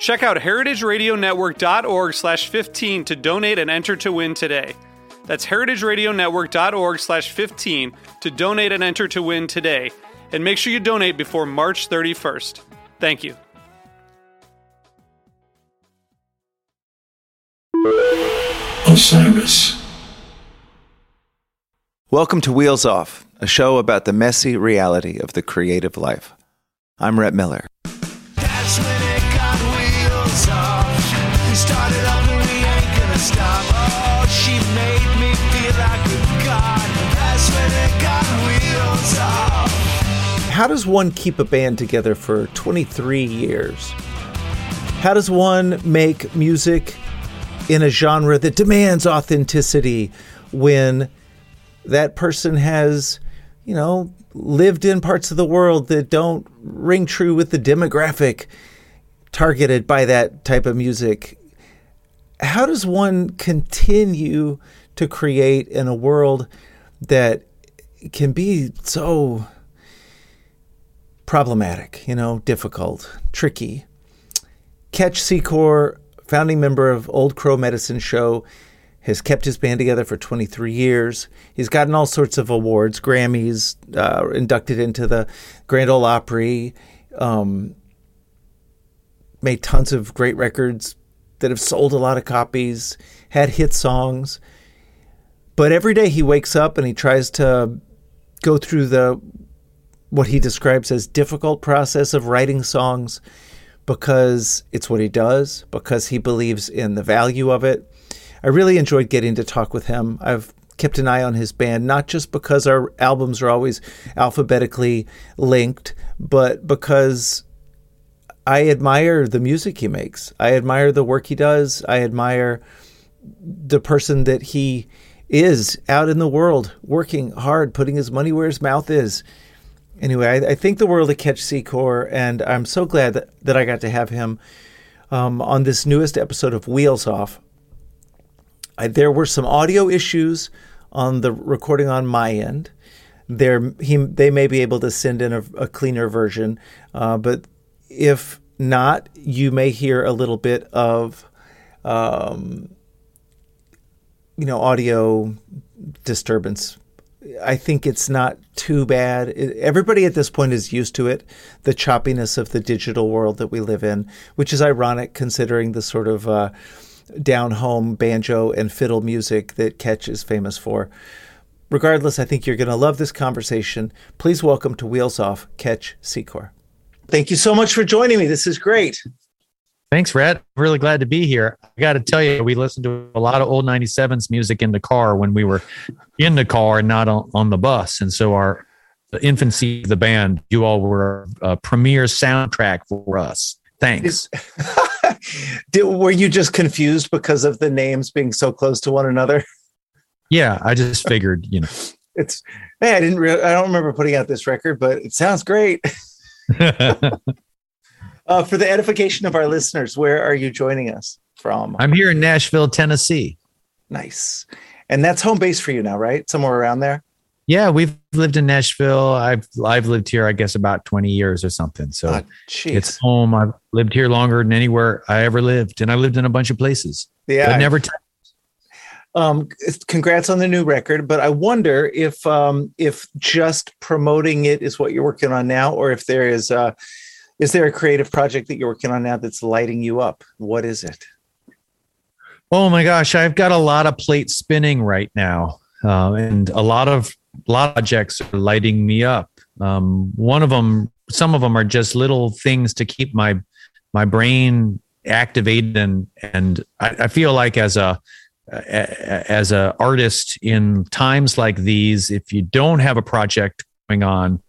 Check out heritageradionetwork.org slash 15 to donate and enter to win today. That's heritageradionetwork.org slash 15 to donate and enter to win today. And make sure you donate before March 31st. Thank you. Osiris. Welcome to Wheels Off, a show about the messy reality of the creative life. I'm Rhett Miller. How does one keep a band together for 23 years? How does one make music in a genre that demands authenticity when that person has, you know, lived in parts of the world that don't ring true with the demographic targeted by that type of music? How does one continue to create in a world that can be so problematic, you know, difficult, tricky? Ketch Secor, founding member of Old Crow Medicine Show, has kept his band together for 23 years. He's gotten all sorts of awards, Grammys, uh, inducted into the Grand Ole Opry, um, made tons of great records that have sold a lot of copies, had hit songs. But every day he wakes up and he tries to go through the what he describes as difficult process of writing songs because it's what he does, because he believes in the value of it. I really enjoyed getting to talk with him. I've kept an eye on his band, not just because our albums are always alphabetically linked, but because I admire the music he makes. I admire the work he does. I admire the person that he is out in the world, working hard, putting his money where his mouth is. Anyway, I, I think the world of Ketch Secor, and I'm so glad that, that I got to have him um, on this newest episode of Wheels Off. I, there were some audio issues on the recording on my end. There, he they may be able to send in a, a cleaner version, uh, but if not, you may hear a little bit of, um, you know, audio disturbance. I think it's not too bad. It, everybody at this point is used to it, the choppiness of the digital world that we live in, which is ironic considering the sort of uh, down home banjo and fiddle music that Ketch is famous for. Regardless, I think you're going to love this conversation. Please welcome to Wheels Off, Ketch Secor. Thank you so much for joining me. This is great. Thanks, Rhett. Really glad to be here. I got to tell you, we listened to a lot of old 97s music in the car when we were in the car and not on, on the bus. And so our the infancy of the band, you all were a premier soundtrack for us. Thanks. Did, were you just confused because of the names being so close to one another? Yeah, I just figured, you know. It's hey, I didn't. Re- I don't remember putting out this record, but it sounds great. uh, for the edification of our listeners, where are you joining us from? I'm here in Nashville, Tennessee. Nice, and that's home base for you now, right? Somewhere around there. Yeah, we've lived in Nashville. I've I've lived here, I guess, about 20 years or something. So jeez. it's home. I've lived here longer than anywhere I ever lived, and I lived in a bunch of places. yeah. but never. T- um, congrats on the new record, but I wonder if um, if just promoting it is what you're working on now, or if there is uh, is there a creative project that you're working on now that's lighting you up? What is it? oh my gosh, I've got a lot of plates spinning right now, uh, and a lot of projects are lighting me up. Um, one of them, some of them are just little things to keep my my brain activated, and and I, I feel like as a as a artist in times like these, if you don't have a project going on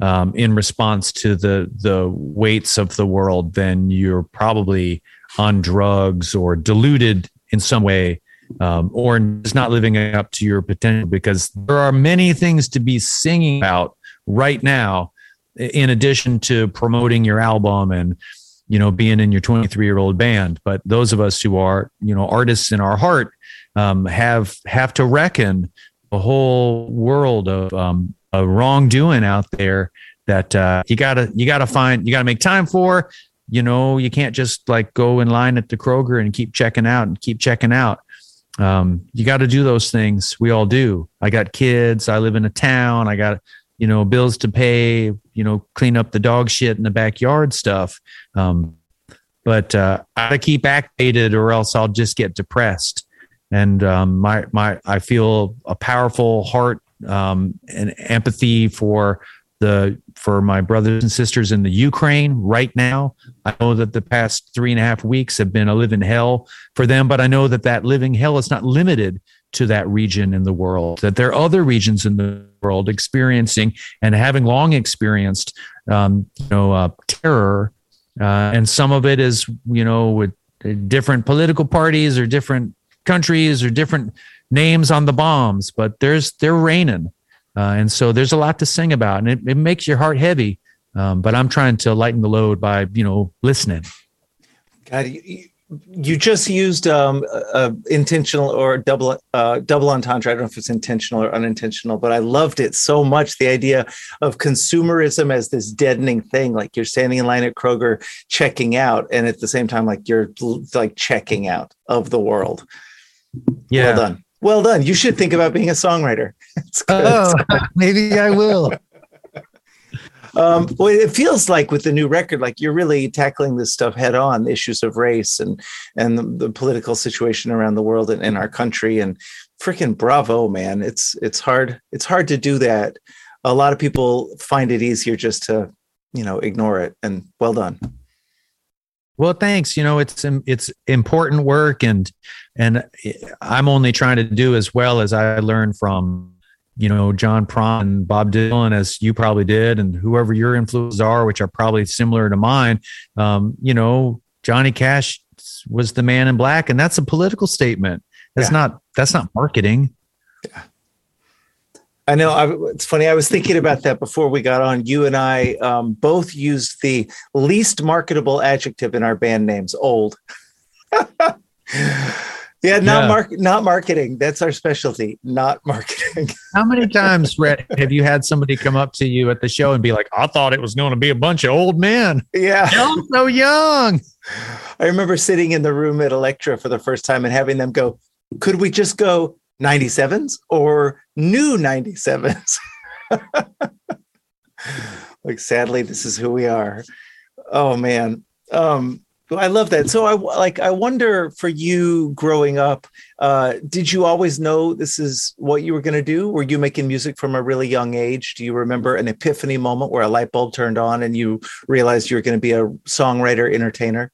um, in response to the the weights of the world, then you're probably on drugs or deluded in some way, um, or just not living up to your potential. Because there are many things to be singing about right now, in addition to promoting your album and you know being in your 23 year old band. But those of us who are you know artists in our heart um, have have to reckon a whole world of um, a wrongdoing out there that uh, you gotta you gotta find you gotta make time for. You know, you can't just like go in line at the Kroger and keep checking out and keep checking out. Um, you got to do those things. We all do. I got kids. I live in a town. I got you know bills to pay. You know, clean up the dog shit in the backyard stuff. Um, but uh, I gotta keep activated, or else I'll just get depressed. And um, my my I feel a powerful heart um, and empathy for the for my brothers and sisters in the Ukraine right now. I know that the past three and a half weeks have been a living hell for them, but I know that that living hell is not limited to that region in the world. That there are other regions in the world experiencing and having long experienced, um, you know, uh, terror, uh, and some of it is, you know, with different political parties or different countries or different names on the bombs, but there's they're raining. Uh, and so there's a lot to sing about, and it, it makes your heart heavy. Um, but I'm trying to lighten the load by you know listening. God, you, you just used um, uh, intentional or double uh, double entendre. I don't know if it's intentional or unintentional, but I loved it so much. The idea of consumerism as this deadening thing, like you're standing in line at Kroger checking out, and at the same time, like you're like checking out of the world. Yeah. Well done. Well done. You should think about being a songwriter. oh, maybe I will. um, well, it feels like with the new record, like you're really tackling this stuff head on, the issues of race and and the, the political situation around the world and in our country. And freaking bravo, man! It's it's hard. It's hard to do that. A lot of people find it easier just to, you know, ignore it. And well done. Well, thanks. You know, it's it's important work, and and I'm only trying to do as well as I learned from you know John Prine and Bob Dylan, as you probably did, and whoever your influences are, which are probably similar to mine. Um, you know, Johnny Cash was the man in black, and that's a political statement. That's yeah. not that's not marketing. Yeah. I know. I, it's funny. I was thinking about that before we got on. You and I um, both used the least marketable adjective in our band names, "old." Yeah, not yeah. mark, not marketing. That's our specialty, not marketing. How many times, Rhett, have you had somebody come up to you at the show and be like, "I thought it was going to be a bunch of old men." Yeah, You're so young. I remember sitting in the room at Elektra for the first time and having them go, "Could we just go 97s or new 97s?" like, sadly, this is who we are. Oh man. Um, I love that. So I like I wonder for you growing up, uh, did you always know this is what you were going to do? Were you making music from a really young age? Do you remember an epiphany moment where a light bulb turned on and you realized you were going to be a songwriter, entertainer?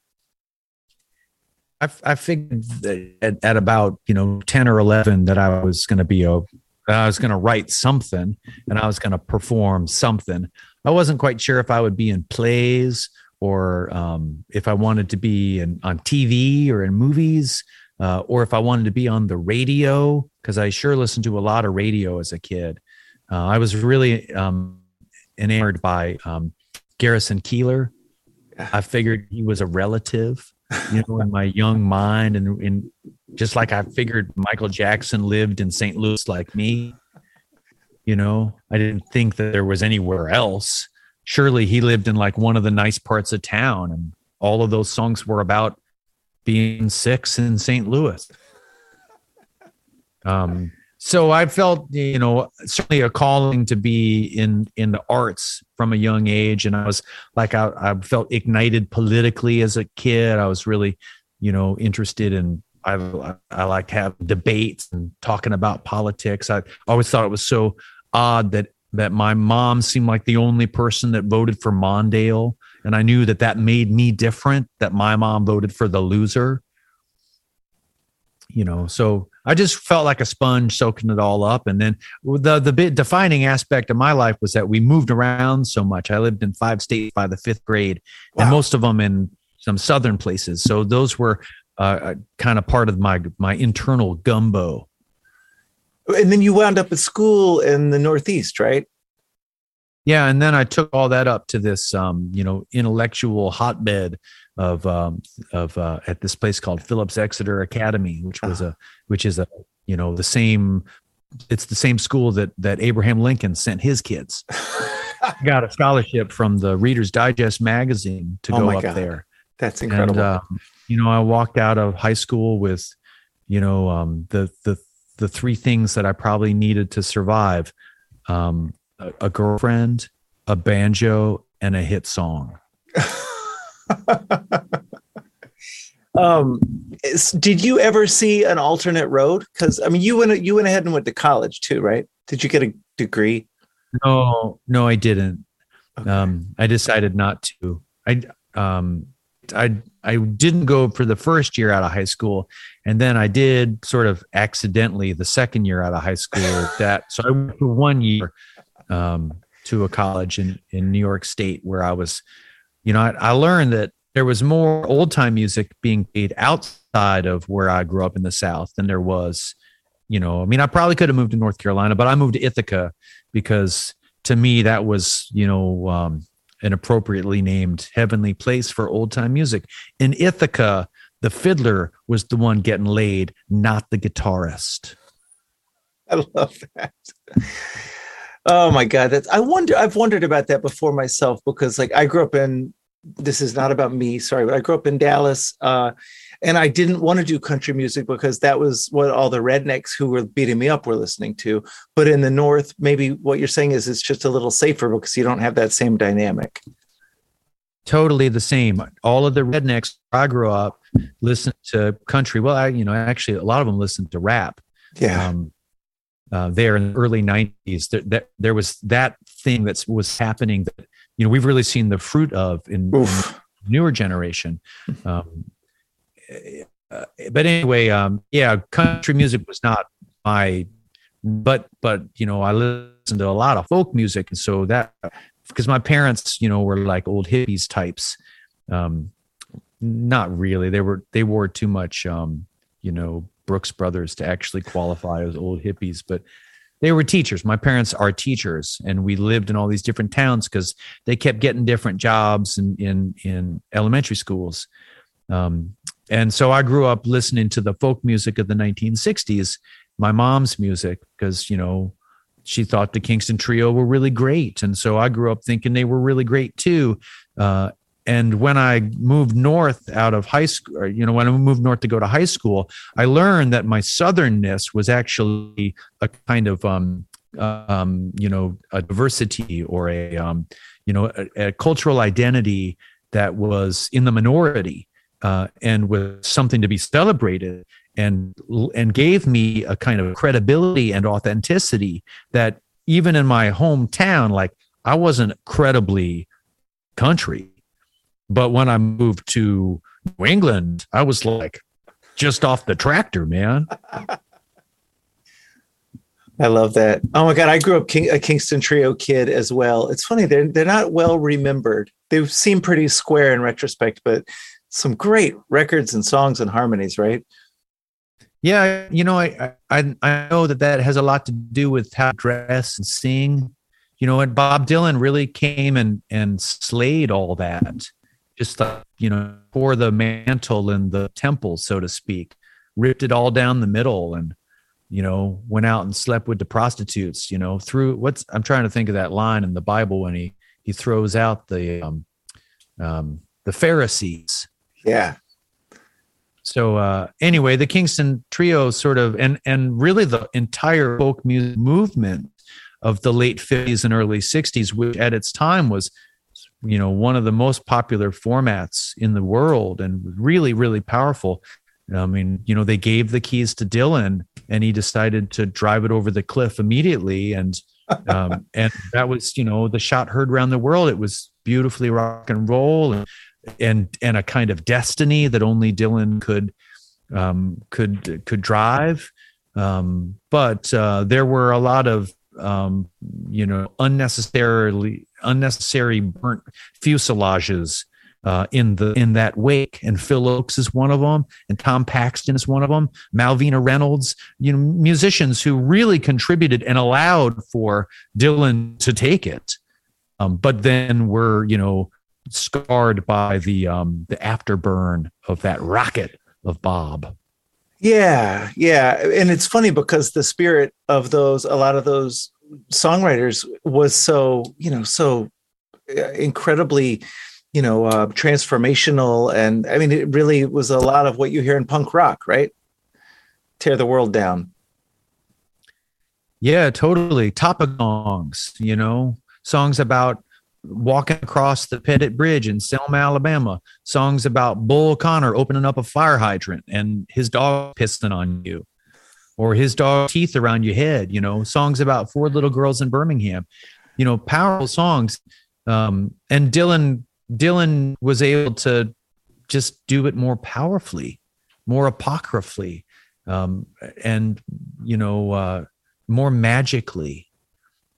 I, I figured at, at about you know ten or eleven that I was going to be a I was going to write something and I was going to perform something. I wasn't quite sure if I would be in plays or um, if I wanted to be in, on TV or in movies, uh, or if I wanted to be on the radio, because I sure listened to a lot of radio as a kid. Uh, I was really um, enamored by um, Garrison Keillor. I figured he was a relative, you know, in my young mind, and, just like I figured Michael Jackson lived in St. Louis like me. You know, I didn't think that there was anywhere else surely he lived in like one of the nice parts of town and all of those songs were about being six in St. Louis. Um, so I felt, you know, certainly a calling to be in in the arts from a young age, and I was like, I, I felt ignited politically as a kid. I was really, you know, interested in. I I like have debates and talking about politics. I always thought it was so odd that that my mom seemed like the only person that voted for Mondale, and I knew that that made me different. That my mom voted for the loser. You know, so I just felt like a sponge soaking it all up. And then the the bit defining aspect of my life was that we moved around so much. I lived in five states by the fifth grade, and most of them in some southern places. So those were uh, kind of part of my my internal gumbo. And then you wound up at school in the Northeast, right? Yeah, and then I took all that up to this, um, you know, intellectual hotbed of um, of uh, at this place called Phillips Exeter Academy, which was a which is a you know the same. It's the same school that that Abraham Lincoln sent his kids. Got a scholarship from the Reader's Digest magazine to Oh go up God. there. That's incredible. And, um, you know, I walked out of high school with, you know, um, the the the three things that I probably needed to survive: um, a, a girlfriend, a banjo, and a hit song. um, did you ever see an alternate road? Because I mean, you went you went ahead and went to college too, right? Did you get a degree? No, no, I didn't. Okay. Um, I decided not to. I um, I I didn't go for the first year out of high school, and then I did sort of accidentally the second year out of high school. that so I went for one year um, to a college in in New York State where I was, you know, I, I learned that there was more old time music being played outside of where I grew up in the South than there was. You know, I mean, I probably could have moved to North Carolina, but I moved to Ithaca because to me that was you know um, an appropriately named heavenly place for old time music in ithaca the fiddler was the one getting laid not the guitarist I love that. Oh my god, that's I wonder I've wondered about that before myself because like I grew up in this is not about me, sorry, but I grew up in Dallas uh and I didn't want to do country music because that was what all the rednecks who were beating me up were listening to. But in the north, maybe what you're saying is it's just a little safer because you don't have that same dynamic. totally the same all of the rednecks i grew up listened to country well i you know actually a lot of them listened to rap Yeah. um, uh, there in the early 90s there, there, there was that thing that was happening that you know we've really seen the fruit of in, in newer generation. Um, uh, but anyway, um, yeah, country music was not my, but but you know I listened to a lot of folk music, and so that because my parents, you know, were like old hippies types. Um, not really. They were they wore too much, um, you know, Brooks Brothers to actually qualify as old hippies, but they were teachers. My parents are teachers, and we lived in all these different towns because they kept getting different jobs in in, in elementary schools. Um, and so I grew up listening to the folk music of the 1960s, my mom's music, because you know she thought the Kingston Trio were really great, and so I grew up thinking they were really great too. Uh, and when I moved north out of high school, you know, when I moved north to go to high school, I learned that my southernness was actually a kind of, um, um, you know, a diversity or a, um, you know, a, a cultural identity that was in the minority uh, and was something to be celebrated and and gave me a kind of credibility and authenticity that even in my hometown, like I wasn't credibly country but when I moved to New England, I was like just off the tractor, man. I love that. Oh my god, I grew up King, a Kingston Trio kid as well. It's funny they're they're not well remembered. They seem pretty square in retrospect, but some great records and songs and harmonies, right? Yeah, you know, I I I know that that has a lot to do with how to dress and sing. You know, and Bob Dylan really came and and slayed all that. Just like, you know, pour the mantle in the temple, so to speak, ripped it all down the middle and you know, went out and slept with the prostitutes, you know, through what's I'm trying to think of that line in the Bible when he he throws out the um um the Pharisees. Yeah. So uh anyway, the Kingston trio sort of and and really the entire folk music movement of the late 50s and early 60s, which at its time was you know one of the most popular formats in the world and really really powerful I mean, you know, they gave the keys to Dylan and he decided to drive it over the cliff immediately. And, um, and that was, you know, the shot heard around the world. It was beautifully rock and roll and and and a kind of destiny that only Dylan could um, could could drive. Um, but uh, there were a lot of um, you know unnecessarily unnecessary burnt fuselages uh, in the in that wake, and Phil Ochs is one of them, and Tom Paxton is one of them. Malvina Reynolds, you know, musicians who really contributed and allowed for Dylan to take it, um, but then were you know scarred by the um, the afterburn of that rocket of Bob. Yeah, yeah, and it's funny because the spirit of those, a lot of those songwriters was so, you know, so uh, incredibly, you know, uh, transformational, and I mean, it really was a lot of what you hear in punk rock, right? Tear the world down. Yeah, totally. Topic songs, you know, songs about walking across the Pettus Bridge in Selma, Alabama. Songs about Bull Connor opening up a fire hydrant and his dog pissing on you, or his dog teeth around your head. You know, songs about four little girls in Birmingham. You know, powerful songs. Um, and Dylan Dylan was able to just do it more powerfully, more apocryphally, um, and you know, uh, more magically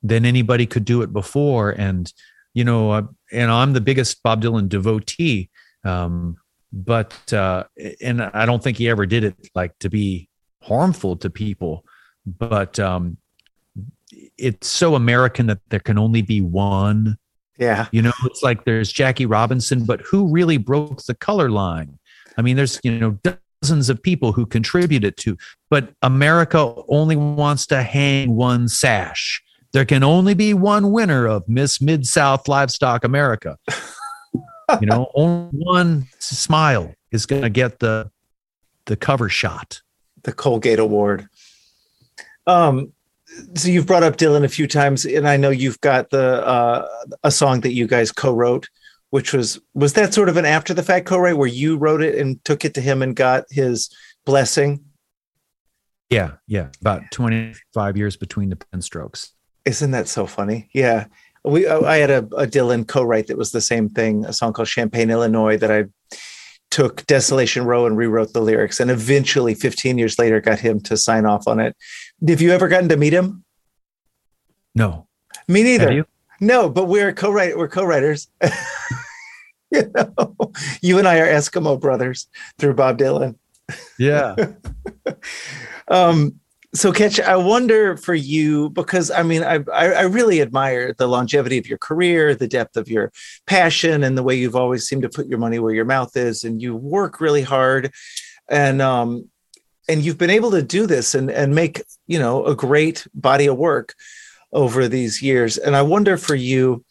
than anybody could do it before. And you know, uh, and I'm the biggest Bob Dylan devotee. Um, but uh, and I don't think he ever did it like to be harmful to people. But um, it's so American that there can only be one. Yeah, You know, it's like there's Jackie Robinson, but who really broke the color line? I mean, there's you know dozens of people who contributed to, but America only wants to hang one sash. There can only be one winner of Miss Mid South Livestock America. you know, only one smile is going to get the the cover shot. The Colgate Award. Um, so you've brought up Dylan a few times, and I know you've got the uh, a song that you guys co-wrote, which was was that sort of an after the fact co-write where you wrote it and took it to him and got his blessing. Yeah, yeah. About 25 years between the pen strokes. Isn't that so funny? Yeah. We I had a, a Dylan co-write that was the same thing, a song called Champaign, Illinois that I took Desolation Row and rewrote the lyrics and eventually 15 years later got him to sign off on it. Have you ever gotten to meet him? No. Me neither. No, but we're co-write we're co-writers. you know, you and I are Eskimo brothers through Bob Dylan. Yeah. Um, so Ketch, I wonder for you because I mean I, I really admire the longevity of your career, the depth of your passion, and the way you've always seemed to put your money where your mouth is, and you work really hard, and um, and you've been able to do this and and make you know a great body of work over these years. And I wonder for you,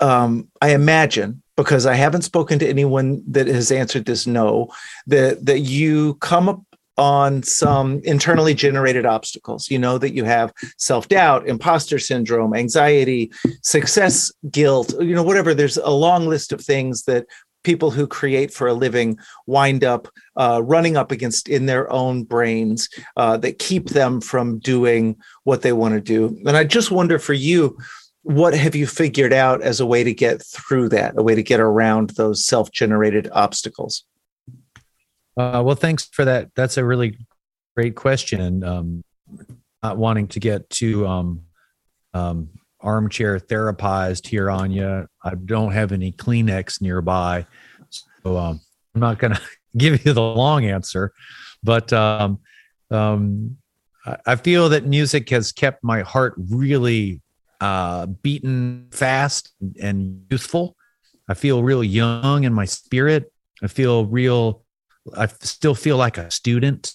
um, I imagine because I haven't spoken to anyone that has answered this no, that that you come up on some internally generated obstacles. You know that you have self-doubt, imposter syndrome, anxiety, success guilt, you know, whatever. There's a long list of things that people who create for a living wind up uh, running up against in their own brains uh, that keep them from doing what they want to do. And I just wonder for you, what have you figured out as a way to get through that, a way to get around those self-generated obstacles? Uh, well, thanks for that. That's a really great question. Um, not wanting to get too um, um, armchair therapized here on you. I don't have any Kleenex nearby, so um, I'm not going to give you the long answer. But um, um, I, feel that music has kept my heart really uh, beaten fast and youthful. I feel real young in my spirit. I feel real I still feel like a student,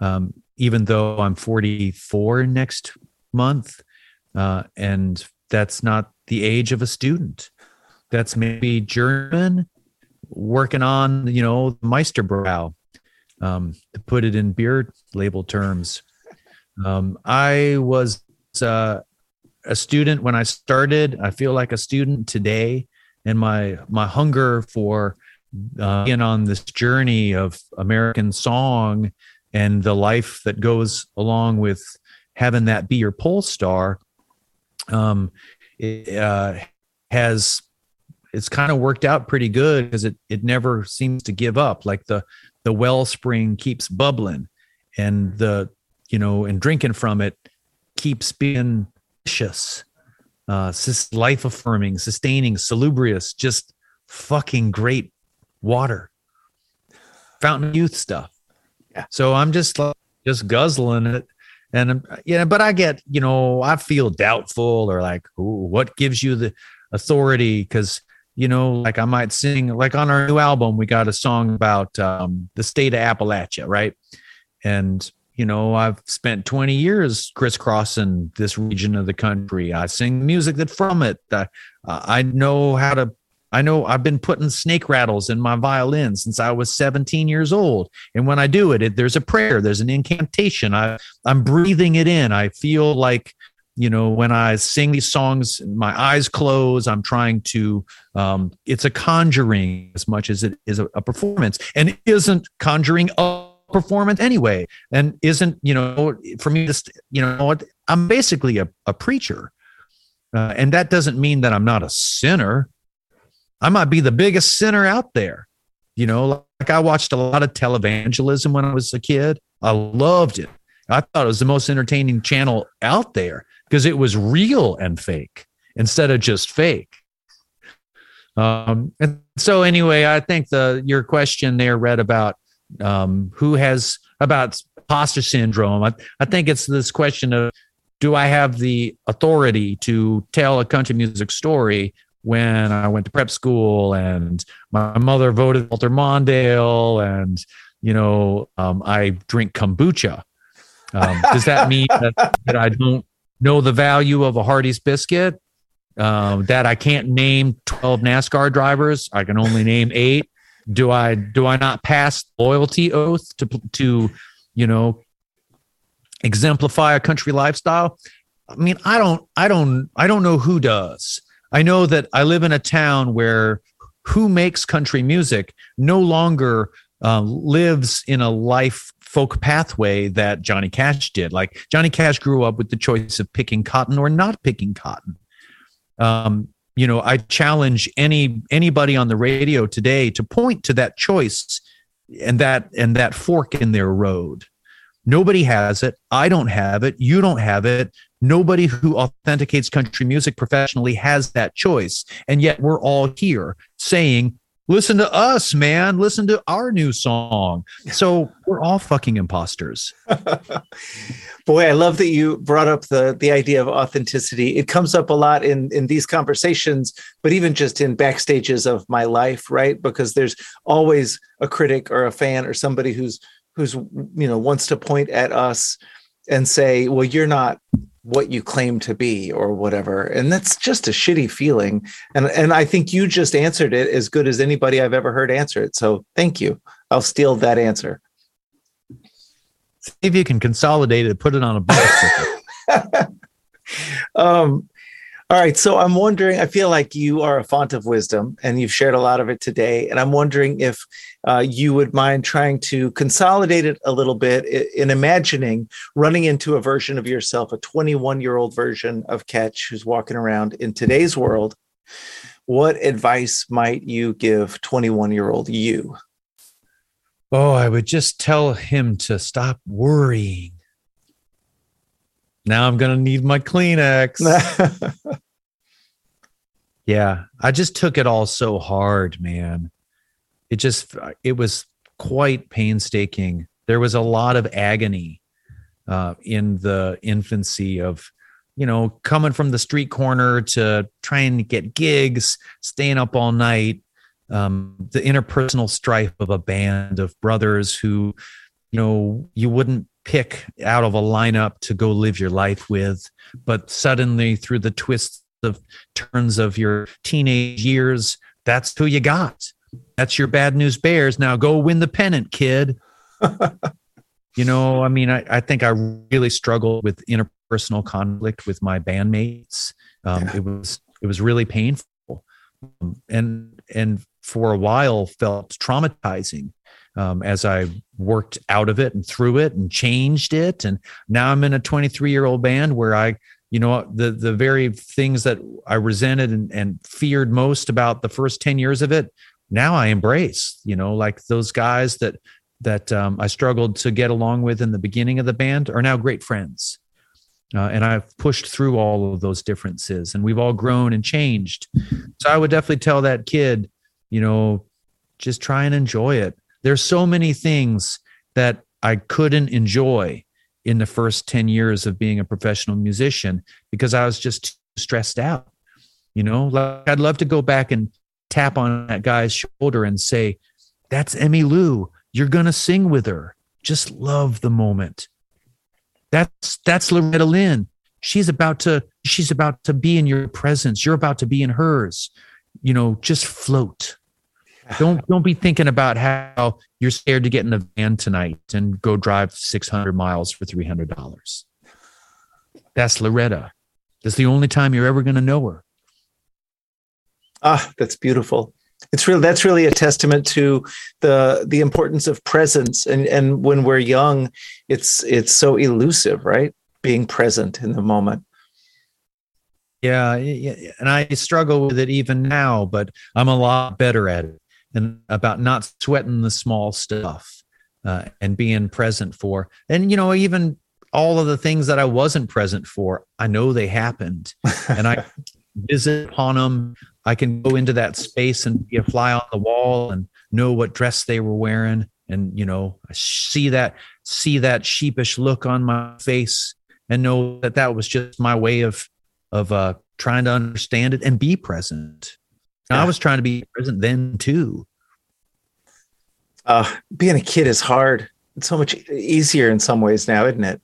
um, even though I'm 44 next month. Uh, and that's not the age of a student. That's maybe German working on, you know, Meister Brau, um, to put it in beer label terms. Um, I was uh, a student when I started. I feel like a student today, and my my hunger for uh, being on this journey of American song and the life that goes along with having that be your pole star um, it, uh, has it's kind of worked out pretty good because it it never seems to give up. Like the the wellspring keeps bubbling, and the you know and drinking from it keeps being delicious, uh, life affirming, sustaining, salubrious, just fucking great water, fountain youth stuff. Yeah. So I'm just like, just guzzling it. And yeah, but I get, you know, I feel doubtful or like, what gives you the authority? Because, you know, like I might sing, like on our new album, we got a song about um, the state of Appalachia, right? And, you know, I've spent 20 years crisscrossing this region of the country. I sing music that from it. I, I know how to I know I've been putting snake rattles in my violin since I was 17 years old. And when I do it, it there's a prayer, there's an incantation. I, I'm breathing it in. I feel like, you know, when I sing these songs, my eyes close. I'm trying to, um, it's a conjuring as much as it is a, a performance. And isn't conjuring a performance anyway. And isn't, you know, for me, just, you know, I'm basically a, a preacher. Uh, and that doesn't mean that I'm not a sinner I might be the biggest sinner out there. You know, like I watched a lot of televangelism when I was a kid. I loved it. I thought it was the most entertaining channel out there because it was real and fake instead of just fake. Um, and so anyway, I think the your question there read about um, who has about imposter syndrome. I, I think it's this question of do I have the authority to tell a country music story when I went to prep school and my mother voted Walter Mondale and, you know, um, I drink kombucha. Um, does that mean that, that, I don't know the value of a Hardee's biscuit? Um, that I can't name 12 NASCAR drivers. I can only name eight. Do I, do I not pass loyalty oath to, to, you know, exemplify a country lifestyle? I mean, I don't, I don't, I don't know who does. I know that I live in a town where who makes country music no longer uh, lives in a life folk pathway that Johnny Cash did. Like Johnny Cash grew up with the choice of picking cotton or not picking cotton. Um, you know, I challenge any anybody on the radio today to point to that choice and that and that fork in their road. Nobody has it. I don't have it. You don't have it. Nobody who authenticates country music professionally has that choice. And yet we're all here saying, listen to us, man. Listen to our new song. So we're all fucking imposters. Boy, I love that you brought up the the idea of authenticity. It comes up a lot in in these conversations, but even just in backstages of my life, right? Because there's always a critic or a fan or somebody who's who's you know wants to point at us and say, "Well, you're not what you claim to be or whatever. And that's just a shitty feeling. And and i think you just answered it as good as anybody i've ever heard answer it. So thank you. I'll steal that answer. See if you can consolidate it put it on a box um all right. So I'm wondering, I feel like you are a font of wisdom and you've shared a lot of it today. And I'm wondering if uh, you would mind trying to consolidate it a little bit in imagining running into a version of yourself, a 21 year old version of Ketch who's walking around in today's world. What advice might you give 21 year old you? Oh, I would just tell him to stop worrying now I'm going to need my Kleenex. yeah, I just took it all so hard, man. It just, it was quite painstaking. There was a lot of agony uh, in the infancy of, you know, coming from the street corner to trying to get gigs, staying up all night, um, the interpersonal strife of a band of brothers who, you know, you wouldn't pick out of a lineup to go live your life with. But suddenly, through the twists of turns of your teenage years, that's who you got. That's your bad news bears. Now go win the pennant, kid. you know, I mean, I, I think I really struggled with interpersonal conflict with my bandmates. Um, yeah. It was it was really painful, um, and and for a while felt traumatizing um, as I worked out of it and through it and changed it. And now I'm in a 23 year old band where I you know the the very things that i resented and, and feared most about the first 10 years of it now i embrace you know like those guys that that um, i struggled to get along with in the beginning of the band are now great friends. Uh, and i've pushed through all of those differences and we've all grown and changed. So i would definitely tell that kid you know just try and enjoy it there's so many things that i couldn't enjoy in the first 10 years of being a professional musician because I was just stressed out. You know, like I'd love to go back and tap on that guy's shoulder and say, That's Emmylou. You're gonna sing with her. Just love the moment. That's that's Loretta Lynn. She's about to she's about to be in your presence. You're about to be in hers. You know, just float don't don't be thinking about how you're scared to get in the van tonight and go drive 600 miles for $300 that's loretta. That's the only time you're ever going to know her. Ah that's beautiful. It's real that's really a testament to the the importance of presence. And and when we're young it's it's so elusive right? Being present in the moment. Yeah and i struggle with it even now but i'm a lot better at it and about not sweating the small stuff uh, and being present for. And, you know, even all of the things that I wasn't present for, I know they happened and I visit upon them. I can go into that space and be a fly on the wall and know what dress they were wearing. And, you know, I see that, see that sheepish look on my face and know that that was just my way of, of, uh, trying to understand it and be present. Yeah. I was trying to be present then too. Uh, being a kid is hard. It's so much easier in some ways now, isn't it?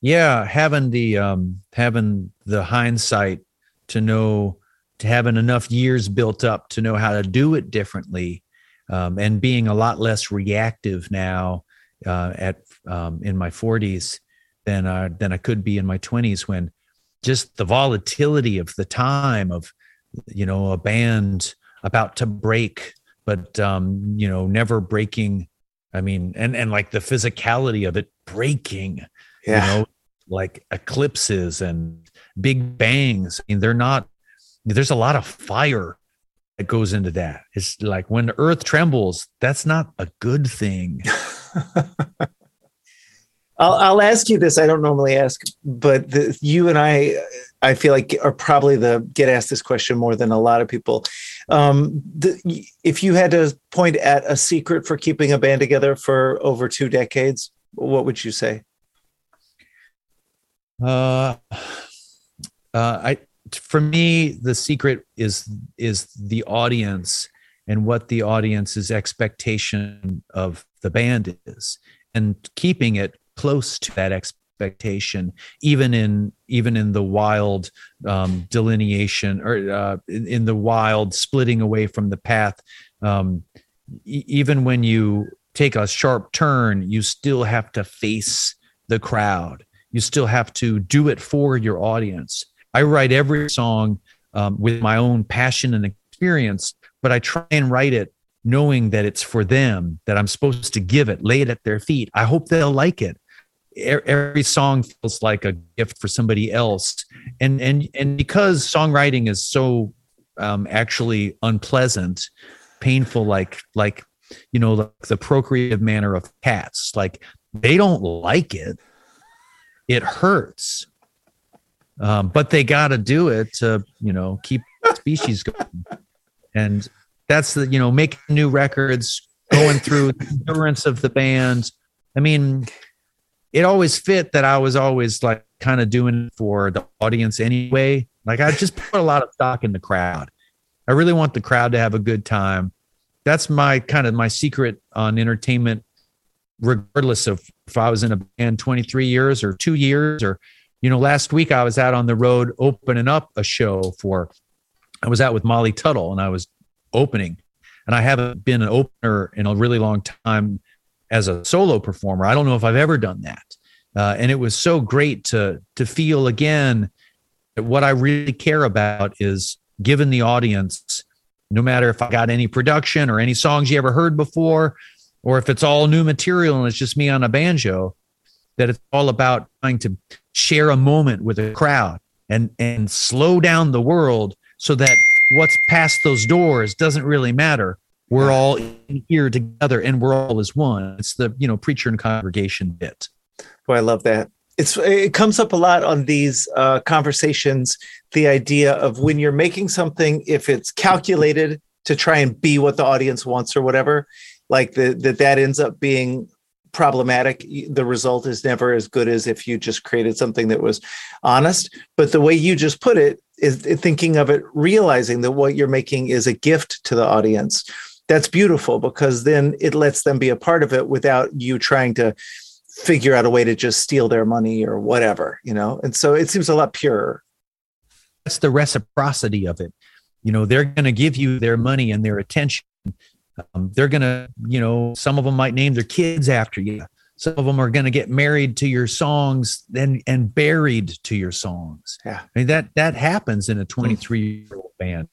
Yeah, having the um, having the hindsight to know to having enough years built up to know how to do it differently, um, and being a lot less reactive now uh, at um, in my 40s than uh, than I could be in my 20s when just the volatility of the time of you know a band about to break but um you know never breaking i mean and and like the physicality of it breaking yeah. you know like eclipses and big bangs i mean they're not there's a lot of fire that goes into that it's like when the earth trembles that's not a good thing I'll, I'll ask you this. I don't normally ask, but the, you and I, I feel like are probably the get asked this question more than a lot of people. Um, the, if you had to point at a secret for keeping a band together for over two decades, what would you say? Uh, uh, I for me the secret is is the audience and what the audience's expectation of the band is and keeping it close to that expectation even in even in the wild um, delineation or uh, in, in, the wild splitting away from the path um, e- even when you take a sharp turn you still have to face the crowd. You still have to do it for your audience. I write every song um, with my own passion and experience but i try and write it knowing that it's for them that i'm supposed to give it lay it at their feet. I hope they'll like it every song feels like a gift for somebody else. And and and because songwriting is so um, actually unpleasant painful like like you know like the procreative manner of cats like they don't like it. It hurts. Um, but they got to do it to you know keep species going. And that's the you know making new records going through the endurance of the band. I mean it always fit that I was always like kind of doing for the audience anyway. Like I just put a lot of stock in the crowd. I really want the crowd to have a good time. That's my kind of my secret on entertainment, regardless of if I was in a band 23 years or two years or, you know, last week I was out on the road opening up a show for, I was out with Molly Tuttle and I was opening and I haven't been an opener in a really long time as a solo performer. I don't know if I've ever done that. Uh, and it was so great to to feel again that what I really care about is giving the audience, no matter if I got any production or any songs you ever heard before, or if it's all new material and it's just me on a banjo, that it's all about trying to share a moment with a crowd and and slow down the world so that what's past those doors doesn't really matter. We're all in here together and we're all as one. It's the, you know, preacher and congregation bit. Boy, I love that. It's it comes up a lot on these uh, conversations. The idea of when you're making something, if it's calculated to try and be what the audience wants or whatever, like the, that that ends up being problematic. The result is never as good as if you just created something that was honest. But the way you just put it is thinking of it, realizing that what you're making is a gift to the audience. That's beautiful because then it lets them be a part of it without you trying to figure out a way to just steal their money or whatever, you know? And so it seems a lot purer. That's the reciprocity of it. You know, they're going to give you their money and their attention. Um, they're going to, you know, some of them might name their kids after you. Some of them are going to get married to your songs and and buried to your songs. Yeah. I mean that that happens in a 23 year old band.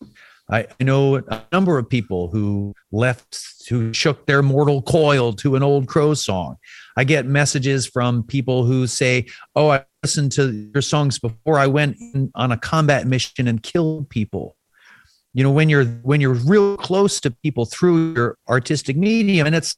I, know a number of people who left, who shook their mortal coil to an old crow song. I get messages from people who say, "Oh, I listened to your songs before I went on a combat mission and killed people." You know, when you're when you're real close to people through your artistic medium, and it's,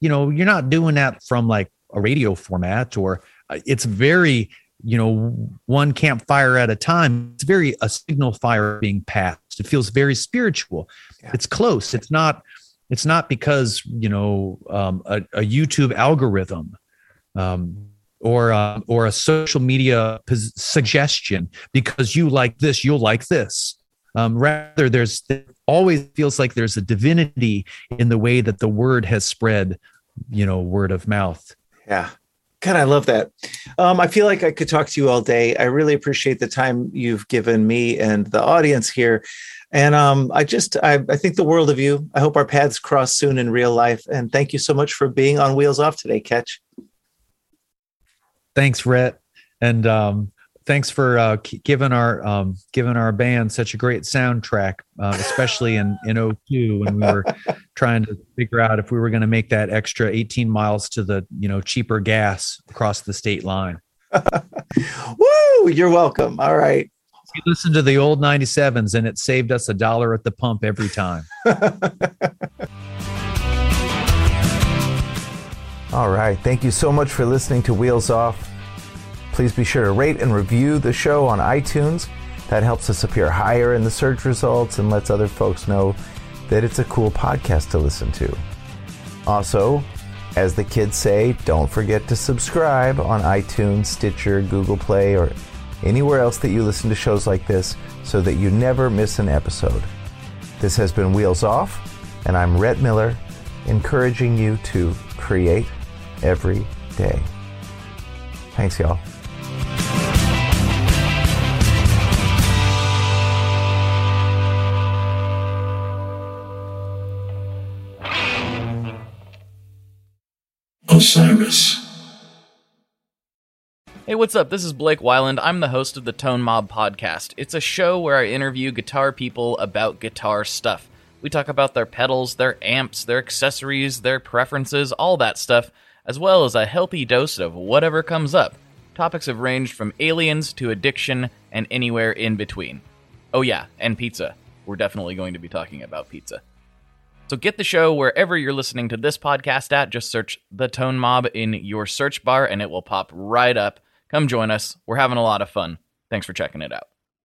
you know, you're not doing that from like a radio format or uh, it's very you know one campfire at a time it's very a signal fire being passed. It feels very spiritual. Yeah. it's close. It's not it's not because you know um, a, a youtube algorithm um, or uh, or a social media pos- suggestion because you like this you'll like this. Um, rather there's always feels like there's a divinity in the way that the word has spread you know word of mouth. Yeah. God, I love that. Um, I feel like I could talk to you all day. I really appreciate the time you've given me and the audience here. And um, I just, I, I think the world of you. I hope our paths cross soon in real life. And thank you so much for being on Wheels Off today, Ketch. thanks Rhett and um, thanks for uh, giving our um, giving our band such a great soundtrack uh, especially in in 02 when we were trying to figure out if we were going to make that extra 18 miles to the you know cheaper gas across the state line Woo! You're welcome. All right. we listened to the old 97s and it saved us a dollar at the pump every time All right. Thank you so much for listening to Wheels Off. Please be sure to rate and review the show on iTunes. That helps us appear higher in the search results and lets other folks know that it's a cool podcast to listen to. Also, as the kids say, don't forget to subscribe on iTunes, Stitcher, Google Play, or anywhere else that you listen to shows like this so that you never miss an episode. This has been Wheels Off, and I'm Rhett Miller, encouraging you to create every day. Thanks, y'all. Osiris. Hey, what's up? This is Blake Wyland. I'm the host of the Tone Mob podcast. It's a show where I interview guitar people about guitar stuff. We talk about their pedals, their amps, their accessories, their preferences, all that stuff, as well as a healthy dose of whatever comes up. Topics have ranged from aliens to addiction and anywhere in between. Oh, yeah, and pizza. We're definitely going to be talking about pizza. So get the show wherever you're listening to this podcast at. Just search The Tone Mob in your search bar and it will pop right up. Come join us. We're having a lot of fun. Thanks for checking it out.